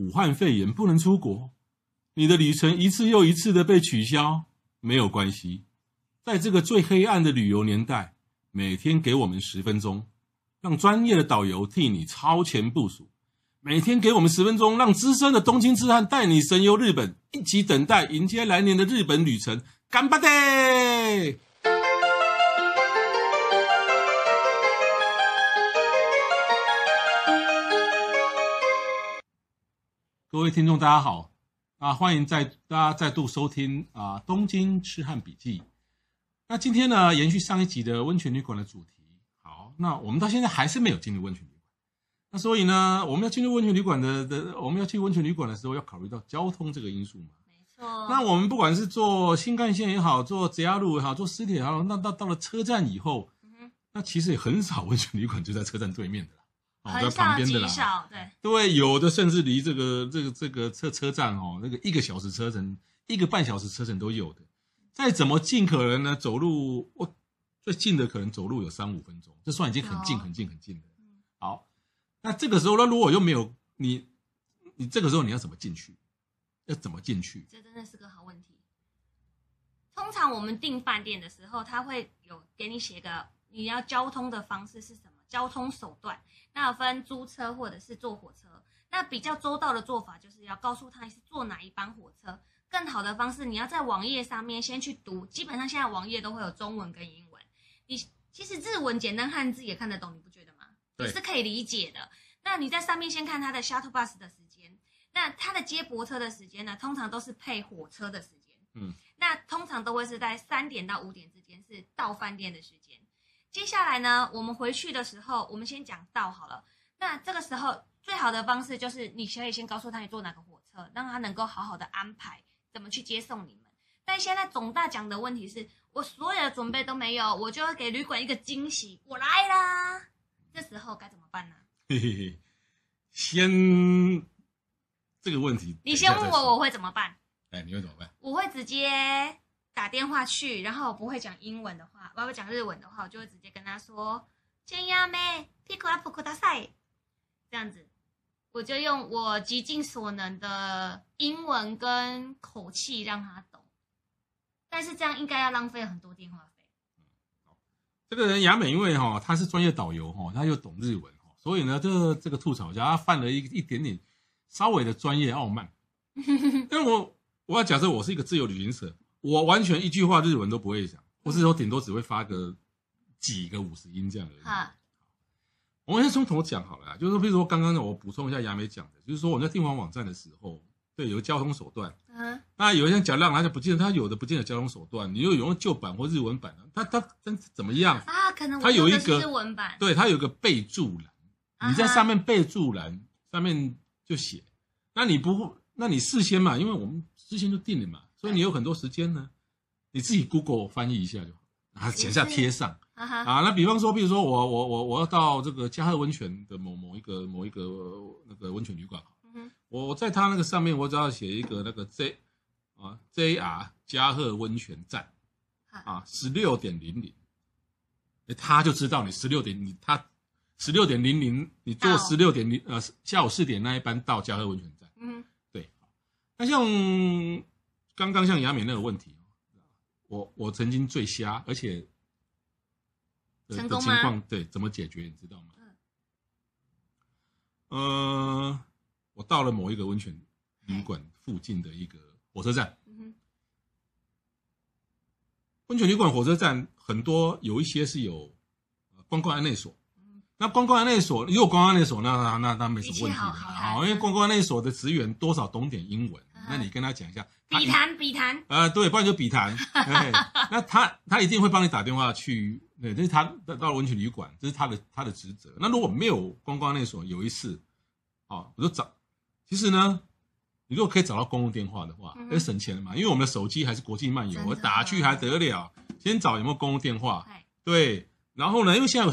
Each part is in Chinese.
武汉肺炎不能出国，你的旅程一次又一次的被取消，没有关系。在这个最黑暗的旅游年代，每天给我们十分钟，让专业的导游替你超前部署。每天给我们十分钟，让资深的东京之汉带你神游日本，一起等待迎接来年的日本旅程。干巴爹！各位听众，大家好啊！欢迎再大家再度收听啊《东京痴汉笔记》。那今天呢，延续上一集的温泉旅馆的主题。好，那我们到现在还是没有进入温泉旅馆。那所以呢，我们要进入温泉旅馆的的，我们要去温泉旅馆的时候，要考虑到交通这个因素嘛。没错。那我们不管是坐新干线也好，坐 JR 也好，坐私铁也好，那到到了车站以后，嗯、那其实也很少温泉旅馆就在车站对面的啦，哦，在旁边的啦。对。对，有的甚至离这个这个这个车车站哦，那个一个小时车程，一个半小时车程都有的。再怎么尽，可能呢？走路我最近的可能走路有三五分钟，这算已经很近很近很近的。好，那这个时候呢，如果又没有你，你这个时候你要怎么进去？要怎么进去？这真的是个好问题。通常我们订饭店的时候，他会有给你写个你要交通的方式是什么，交通手段。那分租车或者是坐火车。那比较周到的做法就是要告诉他是坐哪一班火车。更好的方式，你要在网页上面先去读。基本上现在网页都会有中文跟英文。你其实日文简单汉字也看得懂，你不觉得吗？对也是可以理解的。那你在上面先看它的 shuttle bus 的时间，那它的接驳车的时间呢，通常都是配火车的时间。嗯，那通常都会是在三点到五点之间是到饭店的时间。接下来呢，我们回去的时候，我们先讲到好了。那这个时候最好的方式就是你可以先告诉他你坐哪个火车，让他能够好好的安排。怎么去接送你们？但现在总大讲的问题是我所有的准备都没有，我就要给旅馆一个惊喜，我来啦！这时候该怎么办呢？嘿嘿嘿，先这个问题，你先问我，我会怎么办？哎，你会怎么办？我会直接打电话去，然后我不会讲英文的话，我要讲日文的话，我就会直接跟他说：“千亚妹，ピクアップください。”这样子。我就用我极尽所能的英文跟口气让他懂，但是这样应该要浪费很多电话费。这个人雅美，因为哈他是专业导游哈，他又懂日文哈，所以呢，这这个吐槽一下，他犯了一一点点稍微的专业傲慢。因为我我要假设我是一个自由旅行社， 我完全一句话日文都不会讲，或是说顶多只会发个几个五十音这样而已。我们先从头讲好了，就是说，比如说刚刚我补充一下雅美讲的，就是说我在订房网站的时候，对，有交通手段。嗯。那有些人讲让他就不见得，他有的不见得交通手段。你又有用旧版或日文版的，他他真怎么样啊？可能他有一个日文版，对，他有个备注栏，你在上面备注栏上面就写。那你不，那你事先嘛，因为我们之前就定了嘛，所以你有很多时间呢，你自己 Google 翻译一下就好，然后剪下贴上。Uh. 啊，那比方说，比如说我我我我要到这个加贺温泉的某某一个某一个那个温泉旅馆，嗯，我在他那个上面，我只要写一个那个 J 啊 JR 加贺温泉站，啊十六点零零，他就知道你十六点你他十六点零零你坐十六点零呃下午四点那一班到加贺温泉站，嗯，对，那像刚刚像雅美那个问题，我我曾经最瞎，而且。成功吗？的情况对，怎么解决你知道吗？嗯，呃，我到了某一个温泉旅馆附近的一个火车站。嗯。温泉旅馆火车站很多，有一些是有观光安内所。嗯。那观光安内所，如果观光安内所，那那那那没什么问题。好，好，因为观光安内所的职员多少懂点英文，那你跟他讲一下。笔谈，笔谈。呃，对，不然就笔谈。那他他一定会帮你打电话去。对，这是他到到温泉旅馆，这是他的他的职责。那如果没有观光那所，有一次，哦，我就找，其实呢，你如果可以找到公共电话的话，那、嗯、省钱了嘛。因为我们的手机还是国际漫游，我打去还得了。先找有没有公共电话，对。然后呢，因为现在有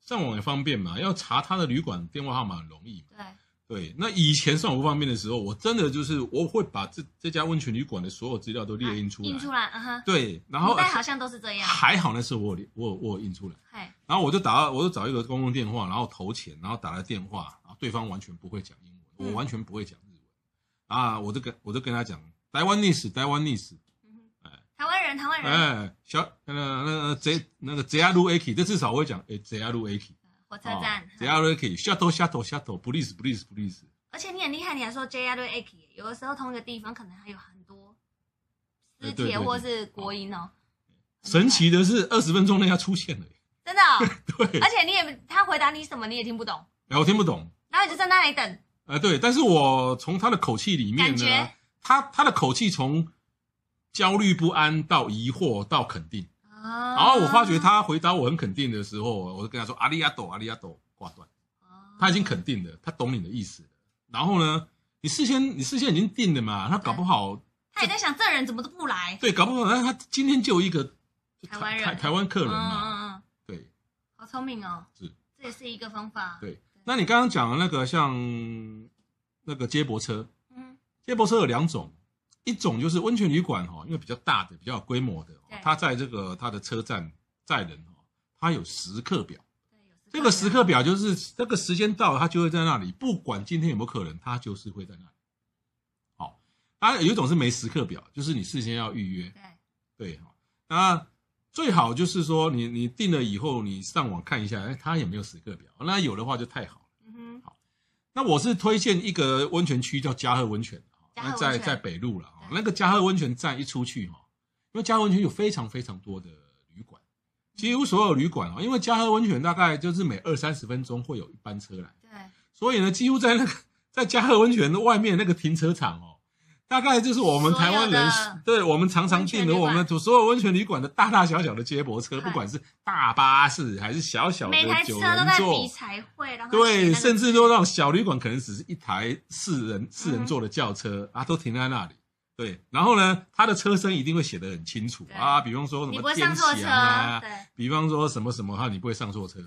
上网也方便嘛，要查他的旅馆电话号码很容易。对。对，那以前上网不方便的时候，我真的就是我会把这这家温泉旅馆的所有资料都列印出来，印出来，嗯哼，对，然后但好像都是这样，还好那时候我有我我有印出来，嘿然后我就打，我就找一个公共电话，然后投钱，然后打了电话，然后对方完全不会讲英文，嗯、我完全不会讲日文，啊，我就跟我就跟他讲，台湾历史，台湾历史。台湾人，台湾人。哎，小那个那个 J 那个 JR A K，这至少我会讲哎 JR A K。火车站。JR A K，shuttle shuttle shuttle，police police police。而且你很厉害，你还说 JR A K，有的时候同一个地方可能还有很多私铁或是国营哦。神奇的是，二十分钟内他出现了。真的。对。而且你也他回答你什么你也听不懂。哎，我听不懂。然后你就在那里等。哎，对，但是我从他的口气里面呢，他他的口气从。焦虑不安到疑惑到肯定，然后我发觉他回答我很肯定的时候，我就跟他说阿里亚斗阿里亚斗挂断，他已经肯定了，他懂你的意思了。然后呢，你事先你事先已经定了嘛，他搞不好他也在想这人怎么都不来，对，搞不好他今天就一个台湾人。台台湾客人嘛，嗯。对，好聪明哦，是，这也是一个方法。对，那你刚刚讲的那个像那个接驳车，嗯，接驳车有两种。一种就是温泉旅馆哈，因为比较大的、比较有规模的，它在这个它的车站载人哈，它有时刻表。这个时刻表就是这个时间到了，它就会在那里，不管今天有没有客人，它就是会在那里。好，当然有一种是没时刻表，就是你事先要预约。对对哈，那最好就是说你你定了以后，你上网看一下，哎，它有没有时刻表？那有的话就太好了。嗯哼，好，那我是推荐一个温泉区叫嘉禾温泉。那在在北路了，那个嘉禾温泉站一出去哈，因为嘉禾温泉有非常非常多的旅馆，几乎所有旅馆哦，因为嘉禾温泉大概就是每二三十分钟会有一班车来，对，所以呢，几乎在那个在嘉禾温泉的外面那个停车场哦。大概就是我们台湾人，对我们常常订的我们所有温泉旅馆的大大小小的接驳车，不管是大巴士还是小小的九人座，对，甚至说那种小旅馆可能只是一台四人四人座的轿车啊，都停在那里。对，然后呢，它的车身一定会写得很清楚啊，比方说什么天祥啊，比方说什么什么哈，你不会上错车。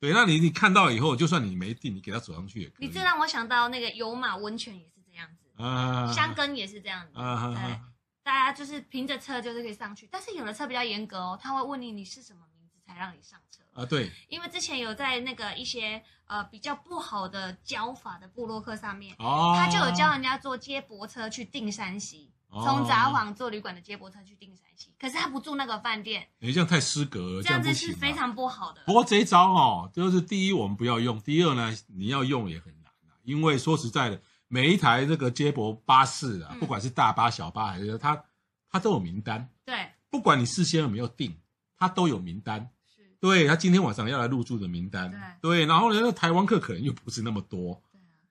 对，那你你看到以后，就算你没订，你给他走上去也可以。你这让我想到那个有马温泉也是这样子。啊，香根也是这样子，啊、对，啊、大家就是凭着车就是可以上去，但是有的车比较严格哦，他会问你你是什么名字才让你上车。啊？对，因为之前有在那个一些呃比较不好的教法的部落客上面，哦，他就有教人家坐接驳车去定山溪，从札幌坐旅馆的接驳车去定山西，可是他不住那个饭店，你这样太失格了，这样子是非常不好的。不过这一招哦，就是第一我们不要用，第二呢你要用也很难，因为说实在的。每一台这个接驳巴士啊，不管是大巴、小巴还是它，它都有名单。对，不管你事先有没有订，它都有名单。是，对，他今天晚上要来入住的名单。对，然后呢，那台湾客可能又不是那么多。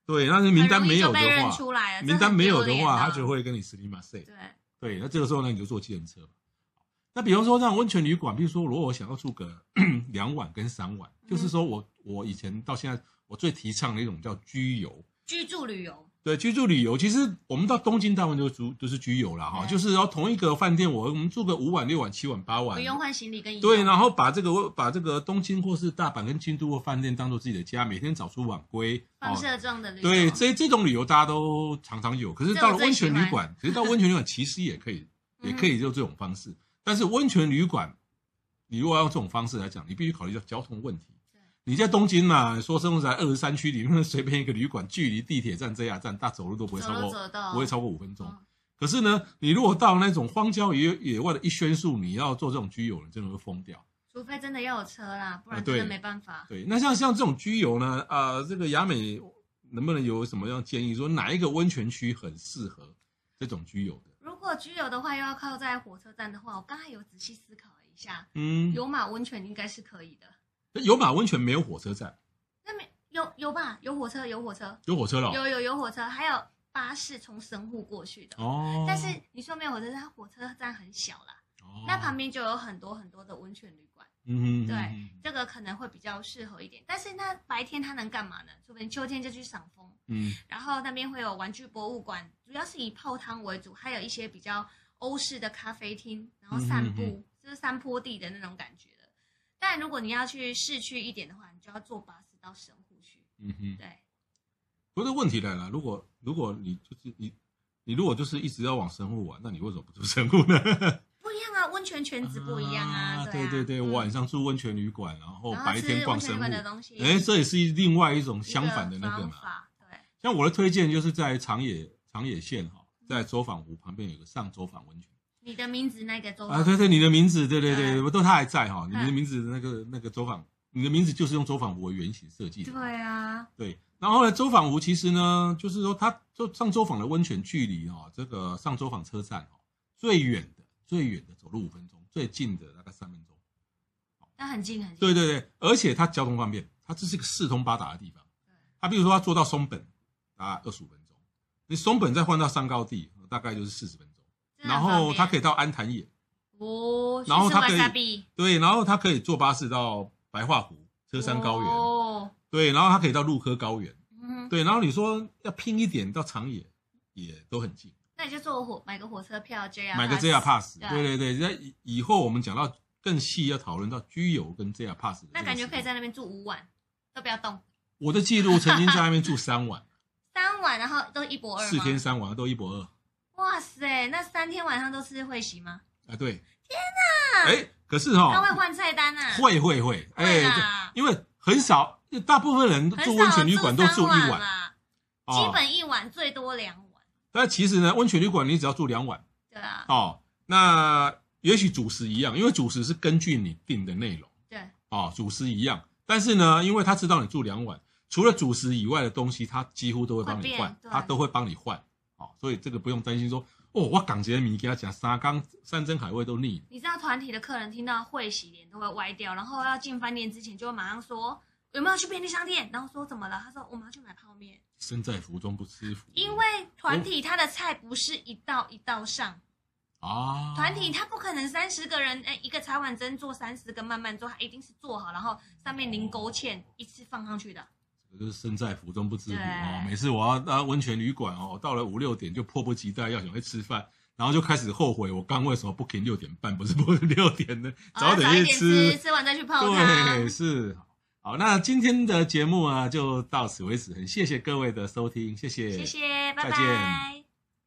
对，但是名单没有的话，名单没有的话，他就会跟你斯里马赛。对，对，那这个时候呢，你就坐计程车。那比方说，像温泉旅馆，比如说，如果我想要住个 两晚跟三晚，就是说我我以前到现在，我最提倡的一种叫居游，居住旅游。对，居住旅游，其实我们到东京大部分都住都是居游啦哈，就是要同一个饭店，我我们住个五晚、六晚、七晚、八晚，不用换行李跟衣服。对，然后把这个把这个东京或是大阪跟京都的饭店当做自己的家，每天早出晚归，放射状的旅游。对，这这种旅游大家都常常有，可是到了温泉旅馆，可是到温泉旅馆其实也可以，也可以就这种方式，但是温泉旅馆，你如果要用这种方式来讲，你必须考虑到交通问题。你在东京嘛？说生活在二十三区里面，随便一个旅馆，距离地铁站、JR 站，大走路都不会超过，不会超过五分钟。可是呢，你如果到那种荒郊野野外的一轩宿，你要做这种居游，你真的会疯掉。除非真的要有车啦，不然真的没办法。对，那像像这种居游呢，呃，这个雅美能不能有什么样建议？说哪一个温泉区很适合这种居游的？如果居游的话，又要靠在火车站的话，我刚才有仔细思考了一下，嗯，有马温泉应该是可以的。有马温泉没有火车站，那没有有吧？有火车，有火车，有火车了。有有有火车，还有巴士从神户过去的哦。但是你说没有火车站，它火车站很小啦。哦。那旁边就有很多很多的温泉旅馆。嗯哼。对，这个可能会比较适合一点。但是那白天它能干嘛呢？除非秋天就去赏枫。嗯。然后那边会有玩具博物馆，主要是以泡汤为主，还有一些比较欧式的咖啡厅，然后散步，就是山坡地的那种感觉。但如果你要去市区一点的话，你就要坐巴士到神户去。嗯哼，对。不是问题来了，如果如果你就是你，你如果就是一直要往神户玩，那你为什么不住神户呢？不一样啊，温泉圈子不一样啊。对对对，晚上住温泉旅馆，然后白天逛神户的东西。哎，这也是另外一种相反的那个嘛。对。像我的推荐就是在长野长野县哈，在走访湖旁边有个上走访温泉。你的名字那个周访啊，对对，你的名字，对对对，我都他还在哈。你的名字那个那个走访，你的名字就是用走访湖为原型设计的。对啊，对。然后呢，周访湖其实呢，就是说它就上周访的温泉距离哦，这个上周访车站哦，最远的最远的走路五分钟，最近的大概三分钟。那很近很近。对对对，而且它交通方便，它这是一个四通八达的地方。它比如说它坐到松本，大概二十五分钟，你松本再换到上高地，大概就是四十分钟。然后他可以到安潭野，哦，然后他可以对，然后他可以坐巴士到白桦湖、车山高原，哦，对，然后他可以到鹿科高原，嗯，对，然后你说要拼一点到长野，也都很近。那你就坐火买个火车票，JR 买个 JR Pass，对对对，那以后我们讲到更细，要讨论到居游跟 JR Pass，那感觉可以在那边住五晚，都不要动。我的记录曾经在那边住三晚，三晚，然后都一博二，四天三晚都一博二。哇塞，那三天晚上都吃会席吗？啊，对。天哪！哎，可是哈，他会换菜单啊？会会会，哎，因为很少，大部分人住温泉旅馆都住一晚，基本一晚最多两晚。但其实呢，温泉旅馆你只要住两晚，对啊。哦，那也许主食一样，因为主食是根据你定的内容，对。哦，主食一样，但是呢，因为他知道你住两晚，除了主食以外的东西，他几乎都会帮你换，他都会帮你换。哦，所以这个不用担心说，哦，我港杰米给他讲沙缸山珍海味都腻。你知道团体的客人听到会洗脸都会歪掉，然后要进饭店之前就会马上说有没有去便利商店，然后说怎么了？他说我们要去买泡面。身在福中不知福。因为团体他的菜不是一道一道上啊，团体他不可能三十个人哎一个茶碗蒸做三十个慢慢做，他一定是做好然后上面淋勾芡一次放上去的。就是身在福中不知福哦。每次我要到温泉旅馆哦，到了五六点就迫不及待要想去吃饭，然后就开始后悔我刚为什么不停六点半，不是不是六点呢？早点去吃，吃完再去泡汤。对，是好。那今天的节目啊就到此为止，很谢谢各位的收听，谢谢，谢谢，拜拜。再见。